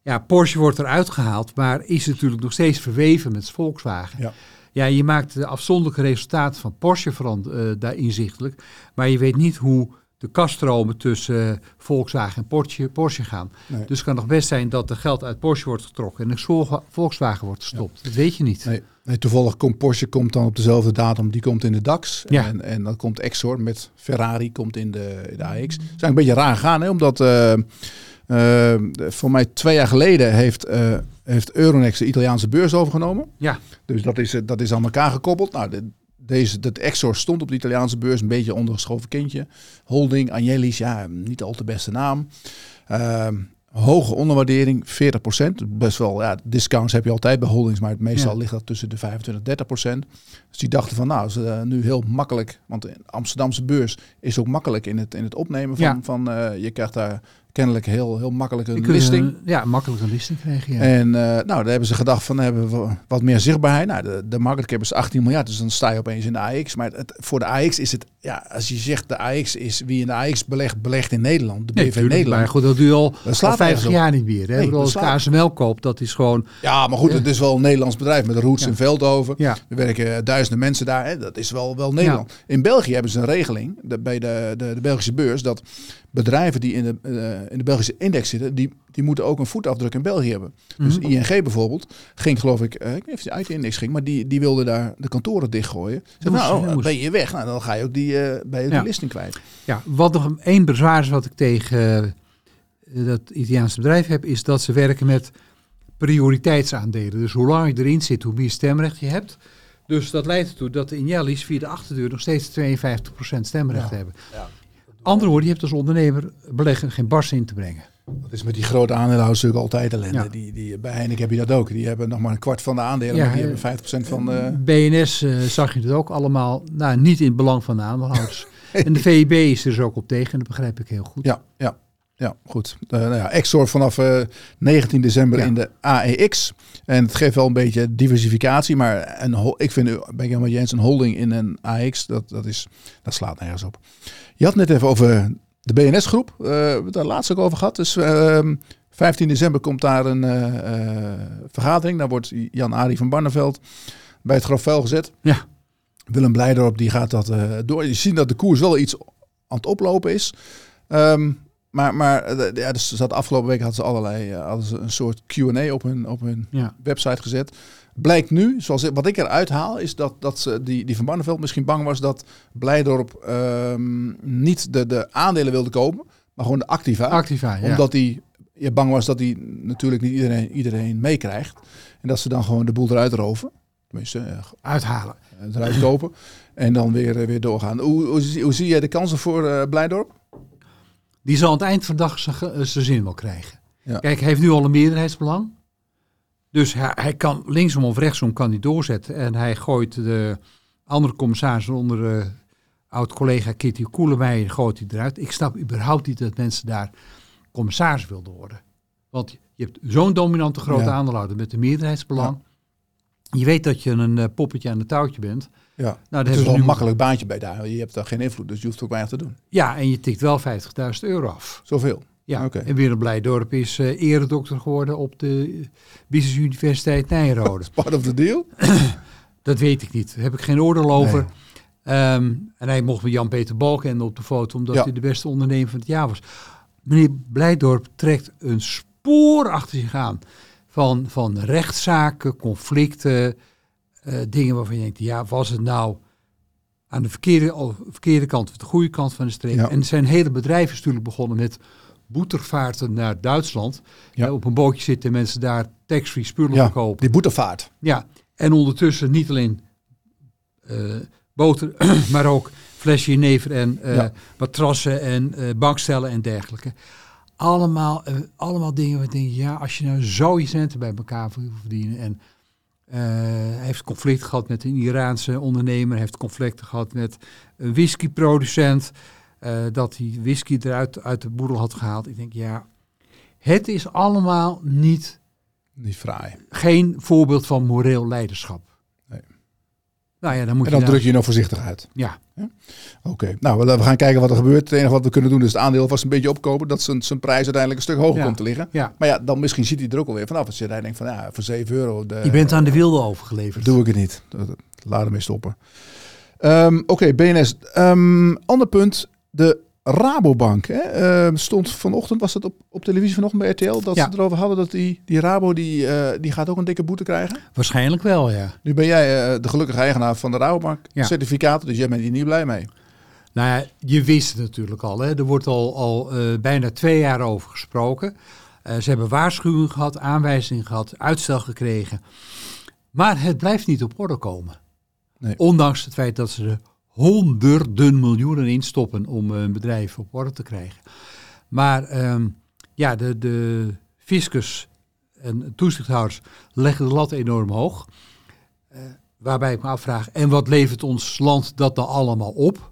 Ja, Porsche wordt eruit gehaald, maar is natuurlijk nog steeds verweven met Volkswagen. Ja. Ja, je maakt de afzonderlijke resultaten van Porsche uh, daar inzichtelijk, maar je weet niet hoe de kaststromen tussen eh, Volkswagen en Porsche, Porsche gaan. Nee. Dus het kan nog best zijn dat er geld uit Porsche wordt getrokken en de Vol- Volkswagen wordt gestopt. Dat weet je niet. Nee, nee, toevallig komt Porsche komt dan op dezelfde datum, die komt in de DAX. Ja. En, en dan komt Exor met Ferrari komt in de, in de AX. Het eigenlijk een beetje raar gegaan, hè, omdat eh, eh, voor mij twee jaar geleden heeft, eh, heeft Euronext de Italiaanse beurs overgenomen. Ja, Dus dat is, dat is aan elkaar gekoppeld. Nou, de, deze, dat Exor stond op de Italiaanse beurs, een beetje ondergeschoven kindje. Holding, Agnelli's, ja, niet al te beste naam. Ehm, hoge onderwaardering, 40%. Best wel, ja, discounts heb je altijd bij holdings, maar meestal Ja. ligt dat tussen de 25 en 30%. Dus die dachten van, nou, is uh, nu heel makkelijk, want de Amsterdamse beurs is ook makkelijk in het, in het opnemen van, Ja. van uh, je krijgt daar kennelijk heel, heel makkelijk een listing. een- ja, makkelijk een listing krijgen. Ja. En uh, nou, daar hebben ze gedacht van, hebben we wat meer zichtbaarheid. Nou, de, de market cap is 18 miljard, dus dan sta je opeens in de AX. Maar het, voor de AX is het, ja, als je zegt de AX is, wie in de AX belegt, belegt in Nederland, de Nee, BV tuurlijk, Nederland. Maar goed, dat je al, Dat al slaat 50 nergens op. jaar niet meer. Hè? Nee, bedoel, als KSML koopt, dat is gewoon... Ja, maar goed, het is wel een Nederlands bedrijf met roots Ja. in Veldhoven. Ja, Er werken duizenden mensen daar. Hè. Dat is wel, wel Nederland. In België hebben ze een regeling de, bij de, de, de Belgische beurs dat bedrijven die in de, eh, in de Belgische index zitten, die, die moeten ook een voetafdruk in België hebben. Dus Mhm. ING bijvoorbeeld ging geloof ik, eh, ik weet niet of die uit de index ging, maar die, die wilde daar de kantoren dichtgooien. Ze nou, oh, ben je weg? Nou, dan ga je ook die, eh je Ja. die listing kwijt. Ja, wat nog één bezwaar is wat ik tegen dat Italiaanse bedrijf heb, is dat ze werken met prioriteitsaandelen. Dus hoe langer je erin zit, hoe meer stemrecht je hebt. Dus dat leidt ertoe dat de Injali's via de achterdeur nog steeds 52% stemrecht Ja. hebben. Ja. Andere woorden, je hebt als ondernemer beleggen geen bars in te brengen. Dat is met die grote aandeelhouders natuurlijk altijd ellende. Ja. Die, die, bij Heineken heb je dat ook. Die hebben nog maar een kwart van de aandelen, Ja, maar die eh, hebben 5% van de... BNS eh, zag je het ook allemaal, nou niet in het belang van de aandeelhouders. en de VIB is er dus ook op tegen, en dat begrijp ik heel goed. Ja, ja, ja, goed. Uh, nou ja, Exor vanaf uh, 19 december Ja. in de AEX. En het geeft wel een beetje diversificatie, maar een, ik vind, ben ik helemaal Jens, een holding in een AEX, dat, dat, is, dat slaat nergens op. Je had net even over de BNS-groep, uh, we hebben het daar laatst ook over gehad. Dus uh, 15 december komt daar een vergadering. Daar wordt Jan-Arie van Barneveld bij het grof vuil gezet. Ja. Willem Blijdorp die gaat dat door. Je ziet dat de koers wel iets aan het oplopen is. Um, maar, maar ja, dus zat afgelopen week hadden ze allerlei uh, hadden ze een soort Q&A op hun, op hun Ja. website gezet. Blijkt nu, zoals wat ik eruit haal, is dat, dat ze, die, die van Barneveld misschien bang was dat Blijdorp um, niet de, de aandelen wilde kopen, maar gewoon de activa. Activa, ja. Omdat hij ja, bang was dat hij natuurlijk niet iedereen, iedereen meekrijgt. En dat ze dan gewoon de boel eruit roven. Tenminste, uh, Uithalen. eruit kopen. En dan weer, weer doorgaan. Hoe, hoe, zie, hoe zie jij de kansen voor Blijdorp? Die zal aan het eind van de dag zijn zin wel krijgen. Ja. Kijk, hij heeft nu al een meerderheidsbelang. Dus hij, hij kan linksom of rechtsom kan hij doorzetten. En hij gooit de andere commissaris onder uh, oud-collega Kitty Koelemeijer gooit hij eruit. Ik snap überhaupt niet dat mensen daar commissaris wilden worden. Want je hebt zo'n dominante grote ja. aandeelhouder met een meerderheidsbelang. Ja. Je weet dat je een uh, poppetje aan het touwtje bent. Ja, nou, het is wel een makkelijk baantje bij daar. Je hebt daar geen invloed, dus je hoeft ook weinig te doen. Ja, en je tikt wel 50.000 euro af. Zoveel? Ja, okay. en Willem Blijdorp is uh, eredokter geworden op de Business Universiteit Nijrode. Part of the deal? dat weet ik niet. Daar heb ik geen oordeel over. Nee. Um, en hij mocht met Jan-Peter Balkenende op de foto, omdat ja. hij de beste ondernemer van het jaar was. Meneer Blijdorp trekt een spoor achter zich aan van, van rechtszaken, conflicten, uh, dingen waarvan je denkt, ja, was het nou aan de verkeerde, oh, verkeerde kant of de goede kant van de streep? Ja. En zijn hele bedrijf is natuurlijk begonnen met boetervaarten naar Duitsland. Ja. op een bootje zitten mensen daar tax-free spullen ja, verkopen. Die boetervaart. Ja, en ondertussen niet alleen uh, boter, maar ook flesje jenever en uh, ja. matrassen en uh, bankstellen en dergelijke. Allemaal, allemaal dingen waar ik denk, ja, als je nou zo je centen bij elkaar wil verdienen en hij heeft conflict gehad met een Iraanse ondernemer, heeft conflicten gehad met een whiskyproducent, uh, dat hij whisky eruit uit de boedel had gehaald. Ik denk, ja, het is allemaal niet... Niet fraai. Geen voorbeeld van moreel leiderschap. Nou ja, dan moet en dan je druk je nog voorzichtig uit. Ja. ja? Oké, okay. nou, we gaan kijken wat er gebeurt. Het enige wat we kunnen doen is het aandeel vast een beetje opkopen. Dat zijn, zijn prijs uiteindelijk een stuk hoger ja. komt te liggen. Ja. Maar ja, dan misschien ziet hij er ook alweer vanaf. Als je daar denkt van, ja, voor 7 euro... De, je bent aan de wilde overgeleverd. Doe ik het niet. Laat ermee stoppen. Um, Oké, okay, BNS. Um, ander punt. De Rabobank. Hè? Eh, stond vanochtend, was dat op, op televisie vanochtend bij RTL, dat Ja. ze erover hadden dat die, die Rabo, die, eh, die gaat ook een dikke boete krijgen. Waarschijnlijk wel, ja. Nu ben jij eh, de gelukkige eigenaar van de Rabobank Ja. certificaat, dus jij bent hier niet blij mee. Nou ja, je wist het natuurlijk al. Hè. Er wordt al, al eh, bijna twee jaar over gesproken. Ze hebben waarschuwing gehad, aanwijzingen gehad, uitstel gekregen. Maar het blijft niet op orde komen. Nee. Ondanks het feit dat ze er honderden miljoenen in stoppen om een bedrijf op orde te krijgen. Maar ehm, ja, de, de fiscus en toezichthouders leggen de lat enorm hoog. Eh, waarbij ik me afvraag, en wat levert ons land dat dan allemaal op?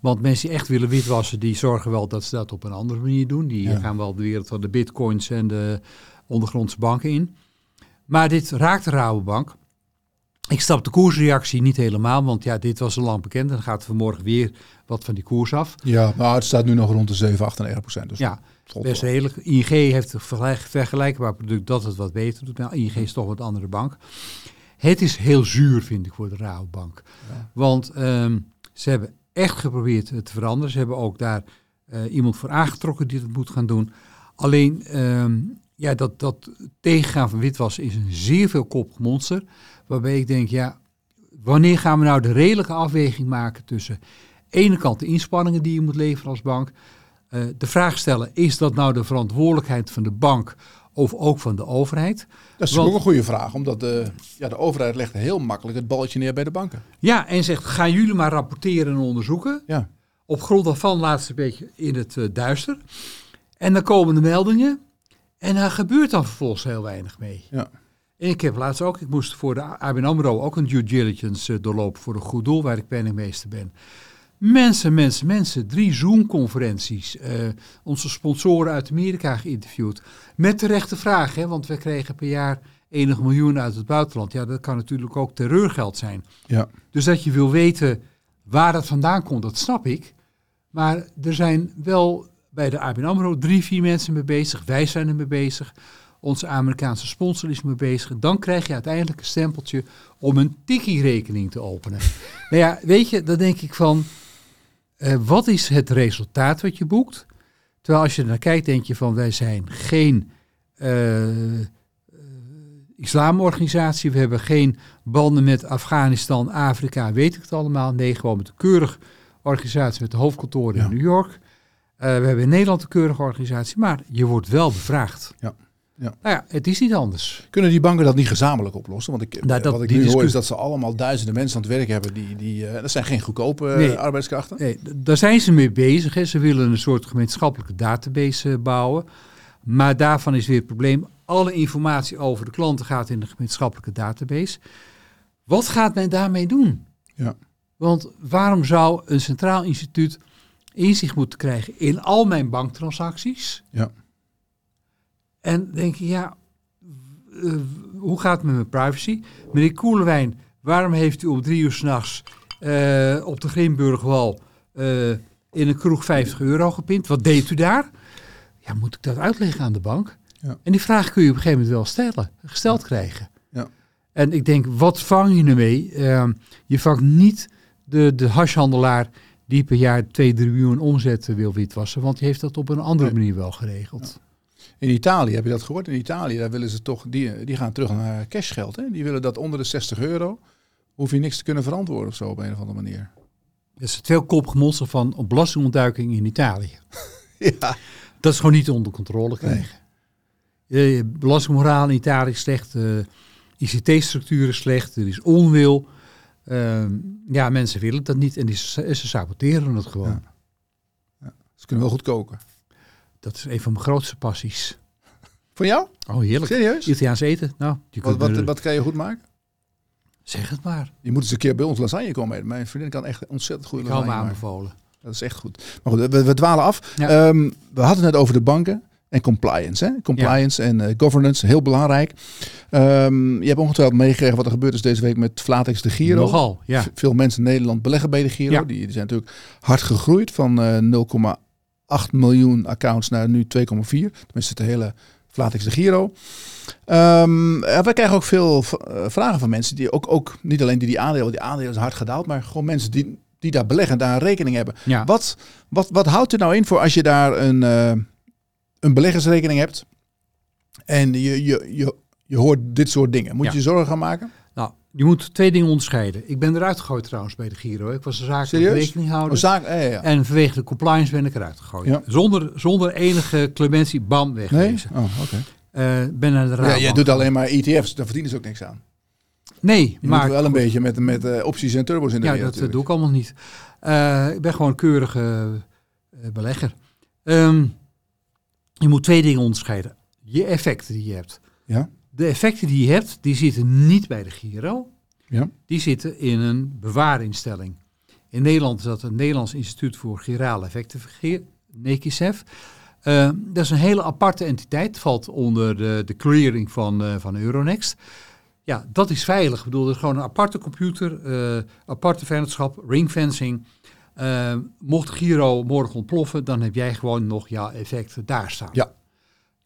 Want mensen die echt willen witwassen, die zorgen wel dat ze dat op een andere manier doen. Die Ja. gaan wel de wereld van de bitcoins en de ondergrondse banken in. Maar dit raakt de Rabobank. Ik snap de koersreactie niet helemaal, want ja, dit was al lang bekend. Dan gaat er vanmorgen weer wat van die koers af. Ja, nou het staat nu nog rond de 7, 98 procent. Dus Ja, best redelijk. ING heeft een vergelijk- vergelijkbaar product dat het wat beter doet. Nou, ING is toch wat andere bank. Het is heel zuur, vind ik, voor de Rabobank. Ja. Want ehm, ze hebben echt geprobeerd het te veranderen. Ze hebben ook daar eh, iemand voor aangetrokken die het moet gaan doen. Alleen, ehm, ja, dat, dat tegengaan van witwassen is een zeer veelkoppig monster. Waarbij ik denk, ja, wanneer gaan we nou de redelijke afweging maken tussen... ene kant de inspanningen die je moet leveren als bank... Eh, de vraag stellen, is dat nou de verantwoordelijkheid van de bank of ook van de overheid? Dat is Want- ook een goede vraag, omdat de, ja, de overheid legt heel makkelijk het balletje neer bij de banken. Ja, en zegt, gaan jullie maar rapporteren en onderzoeken. Ja, Op grond daarvan laat ze een beetje in het eh, duister. En dan komen de meldingen en daar gebeurt dan vervolgens heel weinig mee. ja. En ik heb laatst ook, ik moest voor de ABN AMRO ook een due diligence eh, doorlopen voor een goed doel waar ik penningmeester ben. Mensen, mensen, mensen. Drie Zoom-conferenties. eh, onze sponsoren uit Amerika geïnterviewd. Met terechte vraag, hè, want we kregen per jaar enig miljoen uit het buitenland. Ja, dat kan natuurlijk ook terreurgeld zijn. ja. Dus dat je wil weten waar dat vandaan komt, dat snap ik. Maar er zijn wel bij de ABN AMRO drie, vier mensen mee bezig. Wij zijn er mee bezig. Onze Amerikaanse sponsor is mee bezig. Dan krijg je uiteindelijk een stempeltje om een Tiki-rekening te openen. nou ja, weet je, dan denk ik van... eh, wat is het resultaat wat je boekt? Terwijl als je naar kijkt, denk je van... wij zijn geen eh, eh, islamorganisatie. We hebben geen banden met Afghanistan, Afrika, weet ik het allemaal. Nee, gewoon met een keurig organisatie met de hoofdkantoor in. New York. Eh, we hebben in Nederland een keurige organisatie, maar je wordt wel bevraagd. Ja. Ja. Nou ja, het is niet anders. Kunnen die banken dat niet gezamenlijk oplossen? Want ik, Nou, dat- wat ik nu hoor is dat ze allemaal duizenden mensen aan het werk hebben. Die, die, eh, dat zijn geen goedkope eh, Nee. arbeidskrachten. Nee, daar zijn ze mee bezig. Hè. Ze willen een soort gemeenschappelijke database eh, bouwen. Maar daarvan is weer het probleem. Alle informatie over de klanten gaat in de gemeenschappelijke database. Wat gaat men daarmee doen? Ja. Want waarom zou een centraal instituut inzicht moeten krijgen in al mijn banktransacties? Ja. En denk je, ja, eh, hoe gaat het met mijn privacy? Meneer Koelewijn, waarom heeft u om drie uur s'nachts eh op de Grimburgwal eh, in een kroeg 50 euro gepind? Wat deed u daar? Ja, moet ik dat uitleggen aan de bank? Ja. En die vraag kun je op een gegeven moment wel stellen, gesteld krijgen. Ja. En ik denk, wat vang je ermee? Ehm, je vangt niet de, de hashhandelaar die per jaar 2, 3 miljoen omzet eh, wil witwassen, want die heeft dat op een andere manier wel geregeld. In Italië, heb je dat gehoord? In Italië, daar willen ze toch, die, die gaan terug naar cashgeld. Hè? Die willen dat onder de 60 euro, hoef je niks te kunnen verantwoorden of zo op een of andere manier. Dat is het veelkoppige monster van belastingontduiking in Italië. Ja. Dat is gewoon niet onder controle krijgen. Eh, belastingmoraal in Italië is slecht, eh, ICT-structuur is slecht, er is onwil. Ehm, ja, mensen willen dat niet en die, ze saboteren het gewoon. Ja. Ze kunnen wel goed koken. Dat is een van mijn grootste passies. Voor jou? Oh, heerlijk. Serieus? Italiaans eten, nou, je Wat, kunt wat, wat kan je goed maken? zeg het maar. Je moet eens een keer bij ons lasagne komen eten. Mijn vriendin kan echt ontzettend goede Ik me lasagne maken. aanbevolen. Dat is echt goed. Maar goed, we, we dwalen af. Ja. Ehm, we hadden het net over de banken en compliance. Hè? Compliance en eh, governance, heel belangrijk. Ehm, je hebt ongetwijfeld meegekregen wat er gebeurd is deze week met Flatex de Giro. Nogal, ja. V- Veel mensen in Nederland beleggen bij de Giro. Ja. Die, die zijn natuurlijk hard gegroeid van eh 0,8 miljoen accounts naar nu 2,4. Tenminste, de hele Flatex de Giro. Ehm ja, wij krijgen ook veel eh, vragen van mensen die ook, ook niet alleen die die aandelen, die aandelen is hard gedaald, maar gewoon mensen die die daar beleggen, daar een rekening hebben. Ja. Wat, wat, wat houdt er nou in voor als je daar een, eh, een beleggersrekening hebt en je, je, je, je hoort dit soort dingen? Moet Ja. je je zorgen gaan maken? Nou, je moet twee dingen onderscheiden. Ik ben eruit gegooid trouwens bij de Giro. Ik was een zakelijke Serieus? rekeninghouder. Oh, zaak, eh, ja. En vanwege de compliance ben ik eruit gegooid. Ja. Zonder, zonder enige clementie, bam, Nee? wegwezen. Oh, oké. Eh, ben naar de Ja, jij doet alleen maar ETF's, daar verdienen ze ook niks aan. Nee, Je maar moet wel een beetje met, met eh, opties en turbos in de ja, dat eh, natuurlijk. doe ik allemaal niet. Ik ben gewoon een keurige belegger. Ehm, je moet twee dingen onderscheiden. Je effecten die je hebt. Ja? De effecten die je hebt, die zitten niet bij de Giro. Ja? Die zitten in een bewaarinstelling. In Nederland is dat het Nederlands Instituut voor Girale Effectenverkeer, NECISEF. Eh, dat is een hele aparte entiteit, valt onder de, de clearing van, eh, van Euronext. Ja, dat is veilig. Ik bedoel, dat is gewoon een aparte computer, eh, aparte vennootschap, ringfencing. Eh, mocht Giro morgen ontploffen, dan heb jij gewoon nog jouw effecten daar staan. Ja.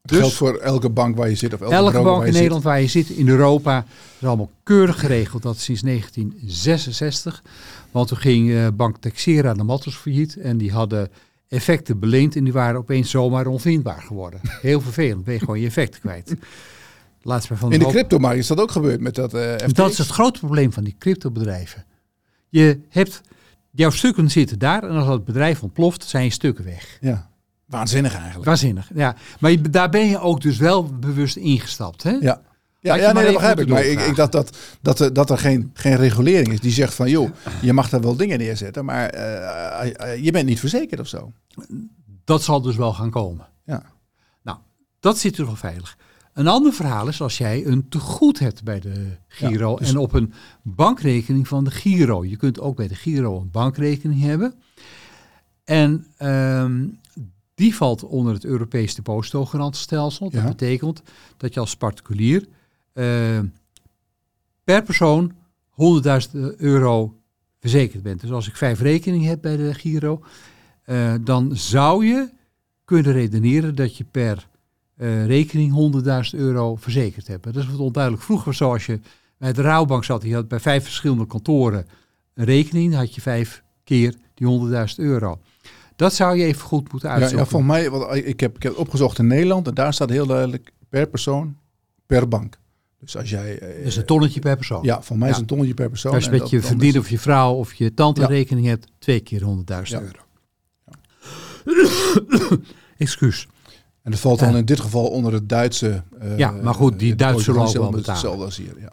Het Dus- geldt voor elke bank waar je zit of elke, Elke bank waar in Nederland waar je zit, in Europa, is allemaal keurig geregeld. Dat sinds 1966. Want toen ging eh, Bank Texera de Matters failliet. En die hadden effecten beleend en die waren opeens zomaar onvindbaar geworden. Heel vervelend, ben je gewoon je effecten kwijt. Laatst maar van zit. In de hoop- cryptomarkt is dat ook gebeurd met dat FTX. Dat is het grote probleem van die cryptobedrijven. Je hebt, jouw stukken zitten daar en als dat bedrijf ontploft, zijn je stukken weg. Ja. Waanzinnig eigenlijk. Waanzinnig, ja. Maar je- daar ben je ook dus wel bewust ingestapt, hè? Ja. Ja, ja maar nee, dat begrijp ik. Maar ik, ik dacht dat, dat, er- dat er geen, geen regulering is die zegt van... joh, je mag daar wel dingen neerzetten, maar eh, eh, je bent niet verzekerd of zo. Dat zal dus wel gaan komen. Ja. Nou, dat zit er wel veilig. Een ander verhaal is als jij een tegoed hebt bij de Giro Ja, dus- en op een bankrekening van de Giro. Je kunt ook bij de Giro een bankrekening hebben. En ehm, die valt onder het Europees depositogarantenstelsel. Dat Ja. betekent dat je als particulier eh, per persoon 100.000 euro verzekerd bent. Dus als ik vijf rekeningen heb bij de Giro, eh, dan zou je kunnen redeneren dat je per eh, rekening 100.000 euro verzekerd hebt. Dat is wat onduidelijk. Vroeger was zo als je bij de Rouwbank zat, je had bij vijf verschillende kantoren een rekening, dan had je vijf keer die 100.000 euro. Dat zou je even goed moeten Ja, uitzoeken. ja, volgens mij, want ik heb, ik heb opgezocht in Nederland en daar staat heel duidelijk per persoon, per bank. Dus als jij... eh, Dus een tonnetje per persoon. Ja, voor mij is Ja. een tonnetje per persoon. Als je met je of je vrouw of je tante Ja. rekening hebt, twee keer 100.000 Ja. euro. Excuus. En dat valt dan Ja. in dit geval onder het Duitse... eh, Ja, maar goed, die eh, Duitsers zullen ook wel betalen. hetzelfde als hier, ja.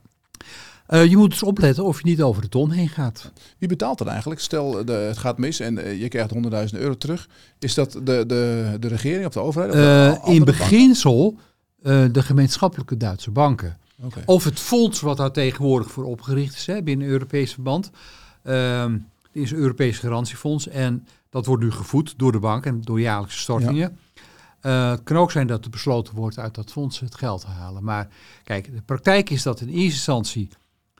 Eh, je moet dus opletten of je niet over de ton heen gaat. Wie betaalt dat eigenlijk? Stel, de, het gaat mis en je krijgt 100.000 euro terug. Is dat de, de, de regering of de overheid? Of de in beginsel de gemeenschappelijke Duitse banken. Of het fonds wat daar tegenwoordig voor opgericht is hè, binnen Europees verband. Ehm is een Europees garantiefonds en dat wordt nu gevoed door de bank en door jaarlijkse stortingen. Eh, het kan ook zijn dat er besloten wordt uit dat fonds het geld te halen. Maar kijk, de praktijk is dat in eerste instantie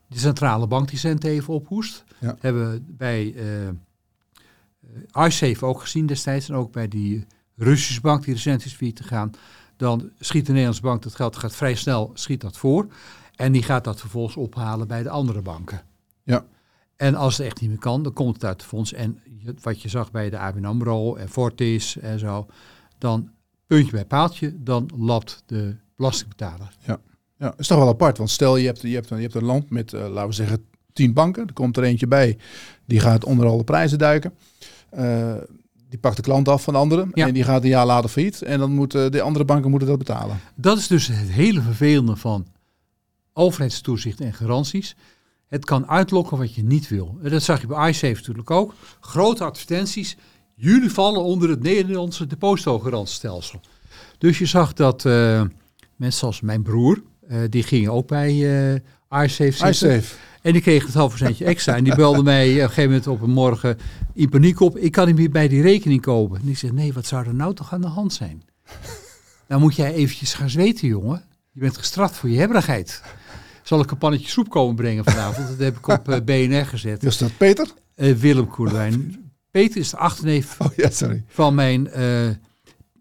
de centrale bank die centen even ophoest. Ja. Dat hebben we bij iSafe ook gezien destijds en ook bij die Russische bank die recent is failliet te gaan. Dan schiet de Nederlandse bank dat geld gaat vrij snel schiet dat voor. En die gaat dat vervolgens ophalen bij de andere banken. Ja. En als het echt niet meer kan, dan komt het uit het fonds. En wat je zag bij de ABN AMRO en Fortis en zo, dan puntje bij paaltje, dan lapt de belastingbetaler. Ja, is toch wel apart. Want stel je hebt, je hebt, een, je hebt een land met, eh, laten we zeggen, tien banken. Er komt er eentje bij, die gaat onder alle prijzen duiken. Eh, die pakt de klant af van de andere Ja. en die gaat een jaar later failliet. En dan moeten de andere banken moeten dat betalen. Dat is dus het hele vervelende van overheidstoezicht en garanties. Het kan uitlokken wat je niet wil. En dat zag je bij iSafe natuurlijk ook. Grote advertenties. Jullie vallen onder het Nederlandse depositogarantiestelsel. Dus je zag dat eh, mensen zoals mijn broer, eh, die gingen ook bij eh iSafe zitten. En die kreeg het halve centje extra. En die belde mij op een gegeven moment op een morgen in paniek op. Ik kan niet meer bij die rekening kopen. En ik zeg, nee, wat zou er nou toch aan de hand zijn? nou moet jij eventjes gaan zweten, jongen. Je bent gestraft voor je hebberigheid. Zal ik een pannetje soep komen brengen vanavond? Dat heb ik op BNR gezet. Dus dat Peter? Eh, Willem Koelewijn. Peter is de achterneef Oh ja, sorry. van mijn... eh,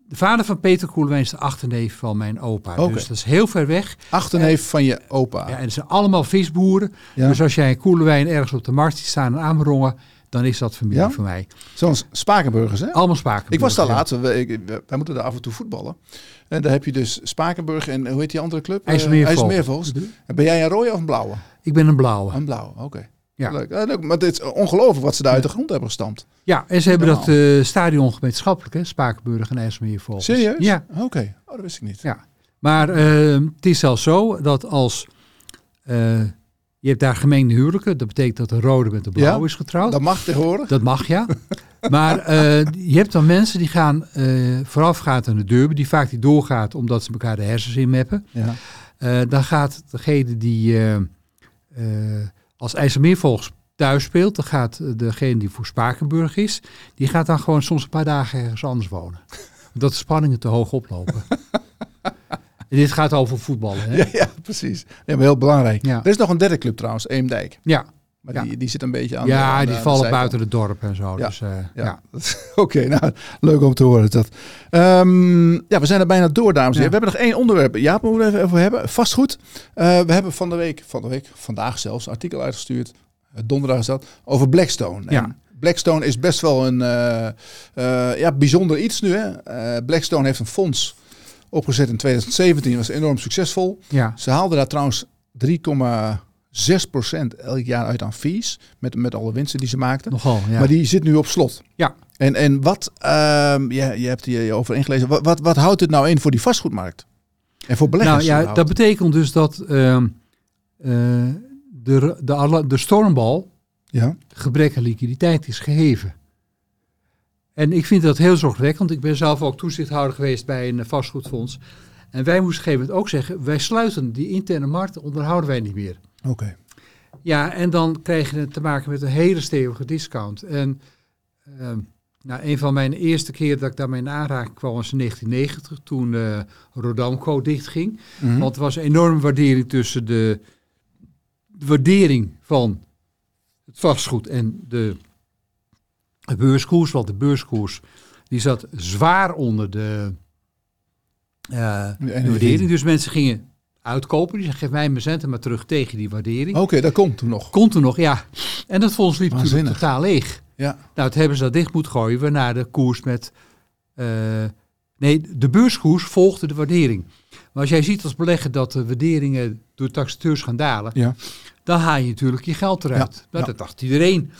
de vader van Peter Koelewijn is de achterneef van mijn opa. Dus dat is heel ver weg. Achterneef van je opa. Ja, en het zijn allemaal visboeren. Ja. Dus als jij wijn ergens op de markt ziet staan en aanbrongen, dan is dat familie Ja? voor mij. Zoals Spakenburgers, hè? Allemaal spaken. Ik was daar laatst. ik- we- Wij moeten daar af en toe voetballen. En daar heb je dus Spakenburg en hoe heet die andere club? Eh, IJsselmeervogels. IJsselmeervogels. En ben jij een rode of een blauwe? Ik ben een blauwe. Een blauwe, oké. Ja. Leuk. Leuk. Maar dit is ongelooflijk wat ze daar uit de grond hebben gestampt. Ja, en ze hebben dat eh, stadion gemeenschappelijk, hè? Spakenburg en IJsselmeervogels. Serieus? Ja. Oké. Oh, dat wist ik niet. Ja. Maar eh, het is zelfs zo dat als... eh, je hebt daar gemengde huwelijken. Dat betekent dat de rode met de blauwe Ja. is getrouwd. Dat mag tegenwoordig. Dat mag, ja. Maar eh, je hebt dan mensen die gaan eh voorafgaand aan de derby, die vaak niet doorgaat omdat ze elkaar de hersens inmeppen. Ja. Eh dan gaat degene die eh, eh, als IJsselmeervogels thuis speelt, dan gaat degene die voor Spakenburg is, die gaat dan gewoon soms een paar dagen ergens anders wonen. Omdat de spanningen te hoog oplopen. En dit gaat over voetballen, hè? Ja, ja, precies. Ja, maar heel belangrijk. Ja. Er is nog een derde club trouwens, Eemdijk. Ja, Maar Ja. die, die zit een beetje aan de ja aan de- die de vallen buiten het dorp en zo. Ja. Dus, eh, Ja. ja. Oké, nou, leuk om te horen. Dat. Ehm, ja, we zijn er bijna door, dames en heren. We hebben nog één onderwerp. Jaap, moeten we even over hebben. Vastgoed. Eh, we hebben van de week, van de week, vandaag zelfs, een artikel uitgestuurd. Eh, donderdag is dat, over Blackstone. Ja. En Blackstone is best wel een ja, bijzonder iets nu. Hè? Blackstone heeft een fonds opgezet in 2017. was enorm succesvol. ja. Ze haalden daar trouwens 3,6% elk jaar uit aan fees. Met, met alle winsten die ze maakten. Nogal, ja. Maar die zit nu op slot. Ja. En, en wat, ehm je, je hebt hier over ingelezen, wat, wat, wat houdt het nou in voor die vastgoedmarkt? En voor beleggers? Nou ja, dat betekent dus dat ehm, eh, de, de, de stormbal, ja. gebrek aan liquiditeit, is geheven. En ik vind dat heel zorgwekkend. Ik ben zelf ook toezichthouder geweest bij een vastgoedfonds. En wij moesten op een gegeven moment ook zeggen, wij sluiten die interne markt, onderhouden wij niet meer. Oké. Ja, en dan krijg je te maken met een hele stevige discount. En ehm, nou, een van mijn eerste keren dat ik daarmee in aanraking kwam was in 1990, toen eh Rodamco dichtging. Mhm. Want er was een enorme waardering tussen de, de waardering van het vastgoed en de, de beurskoers. Want de beurskoers die zat zwaar onder de, eh, de NAV. waardering. Dus mensen gingen uitkopen. Die geef mij mijn centen maar terug tegen die waardering. Oké, dat komt toen nog. Kon toen nog, ja. En dat fonds liep natuurlijk totaal leeg. Ja. Nou, het hebben ze dat dicht moeten gooien, waarna de koers met... eh, nee, de beurskoers volgde de waardering. Maar als jij ziet als belegger dat de waarderingen door taxateurs gaan dalen, Ja. dan haal je natuurlijk je geld eruit. Ja, Nou, ja. Dat dacht iedereen.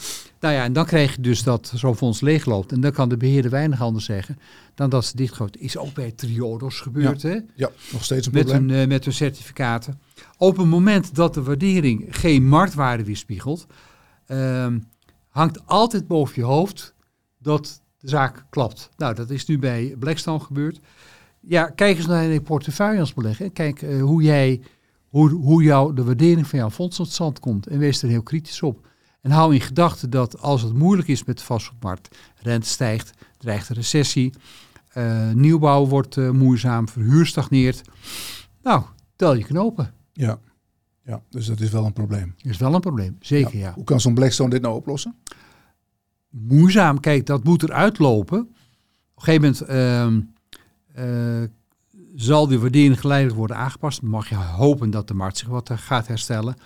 Nou ja, en dan krijg je dus dat zo'n fonds leegloopt. En dan kan de beheerder weinig anders zeggen dan dat ze dichtgooit. Is ook bij Triodos gebeurd, hè? ja, nog steeds een Met probleem. hun, eh, met hun certificaten. Op het moment dat de waardering geen marktwaarde weerspiegelt, ehm, hangt altijd boven je hoofd dat de zaak klapt. Nou, dat is nu bij Blackstone gebeurd. Ja, kijk eens naar je portefeuille als belegger. Kijk eh, hoe jij, hoe, hoe jou, de waardering van jouw fonds tot stand komt. En wees er heel kritisch op. En hou in gedachten dat als het moeilijk is met de vastgoedmarkt, rente stijgt, dreigt een recessie, eh, nieuwbouw wordt eh, moeizaam, verhuur stagneert. Nou, tel je knopen. Ja. ja, dus dat is wel een probleem. Is wel een probleem, zeker ja. Hoe kan zo'n Blackstone dit nou oplossen? Moeizaam, kijk, dat moet eruit lopen. Op een gegeven moment ehm, eh, zal die waardering geleidelijk worden aangepast. Dan mag je hopen dat de markt zich wat gaat herstellen.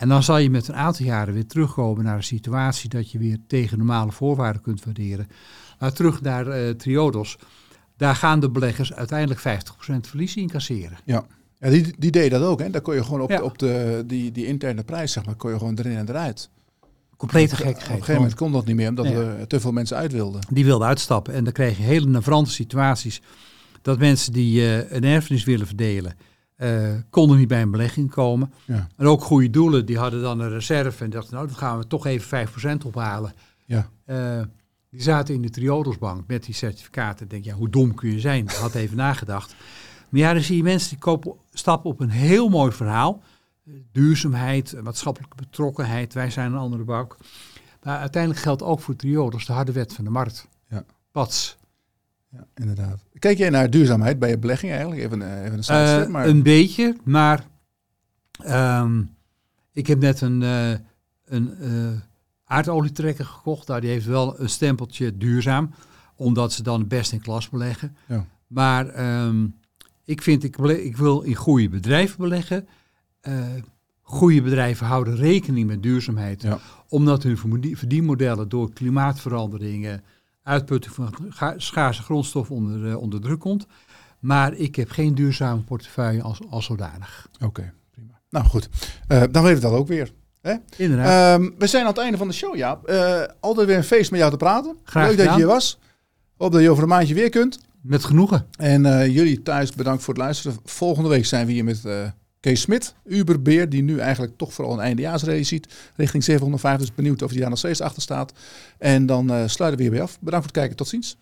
En dan zal je met een aantal jaren weer terugkomen naar een situatie dat je weer tegen normale voorwaarden kunt waarderen. Maar terug naar eh, Triodos. Daar gaan de beleggers uiteindelijk 50% verlies incasseren. Ja, die, die deed dat ook. Hè? Daar kon je gewoon op, Ja. de, op de, die, die interne prijs, zeg maar, kon je gewoon erin en eruit. Complete Op een gegeven moment kon dat niet meer, omdat Nee. er te veel mensen uit wilden. die wilden uitstappen. En dan kreeg je hele navrante situaties. Dat mensen die eh, een erfenis willen verdelen, eh, konden niet bij een belegging komen. Ja. En ook goede doelen, die hadden dan een reserve en dachten, nou, dan gaan we toch even 5% ophalen. Ja. Eh, die zaten in de Triodosbank met die certificaten. Ik denk, ja, hoe dom kun je zijn? Ik had even nagedacht. Maar ja, dan zie je mensen die kopen, stappen op een heel mooi verhaal. Duurzaamheid, maatschappelijke betrokkenheid, wij zijn een andere bank. Maar uiteindelijk geldt ook voor Triodos de harde wet van de markt. Ja. Pats. Ja, inderdaad. Kijk jij naar duurzaamheid bij je belegging eigenlijk? Even, eh, even een sidestep, Eh, maar... Een beetje, maar ehm, ik heb net een, eh een aardolietrekker gekocht. Nou, die heeft wel een stempeltje duurzaam, omdat ze dan best in klas beleggen. Ja. Maar ehm, ik vind, ik, ik wil in goede bedrijven beleggen. Eh, goede bedrijven houden rekening met duurzaamheid. Ja. Omdat hun verdienmodellen door klimaatveranderingen, uitputting van schaarse grondstoffen onder, eh, onder druk komt. Maar ik heb geen duurzame portefeuille als, als zodanig. Oké, prima. Nou goed, Eh, dan weet ik dat ook weer. Inderdaad. Ehm, we zijn aan het einde van de show, Jaap. Eh, altijd weer een feest met jou te praten. Graag Leuk dat je hier was. Hoop dat je over een maandje weer kunt. met genoegen. En jullie thuis bedankt voor het luisteren. Volgende week zijn we hier met Kees Smit, Uberbeer, die nu eigenlijk toch vooral een eindejaarsrace ziet. Richting 750, dus benieuwd of hij daar nog steeds achter staat. En dan eh, sluiten we hierbij af. Bedankt voor het kijken, tot ziens.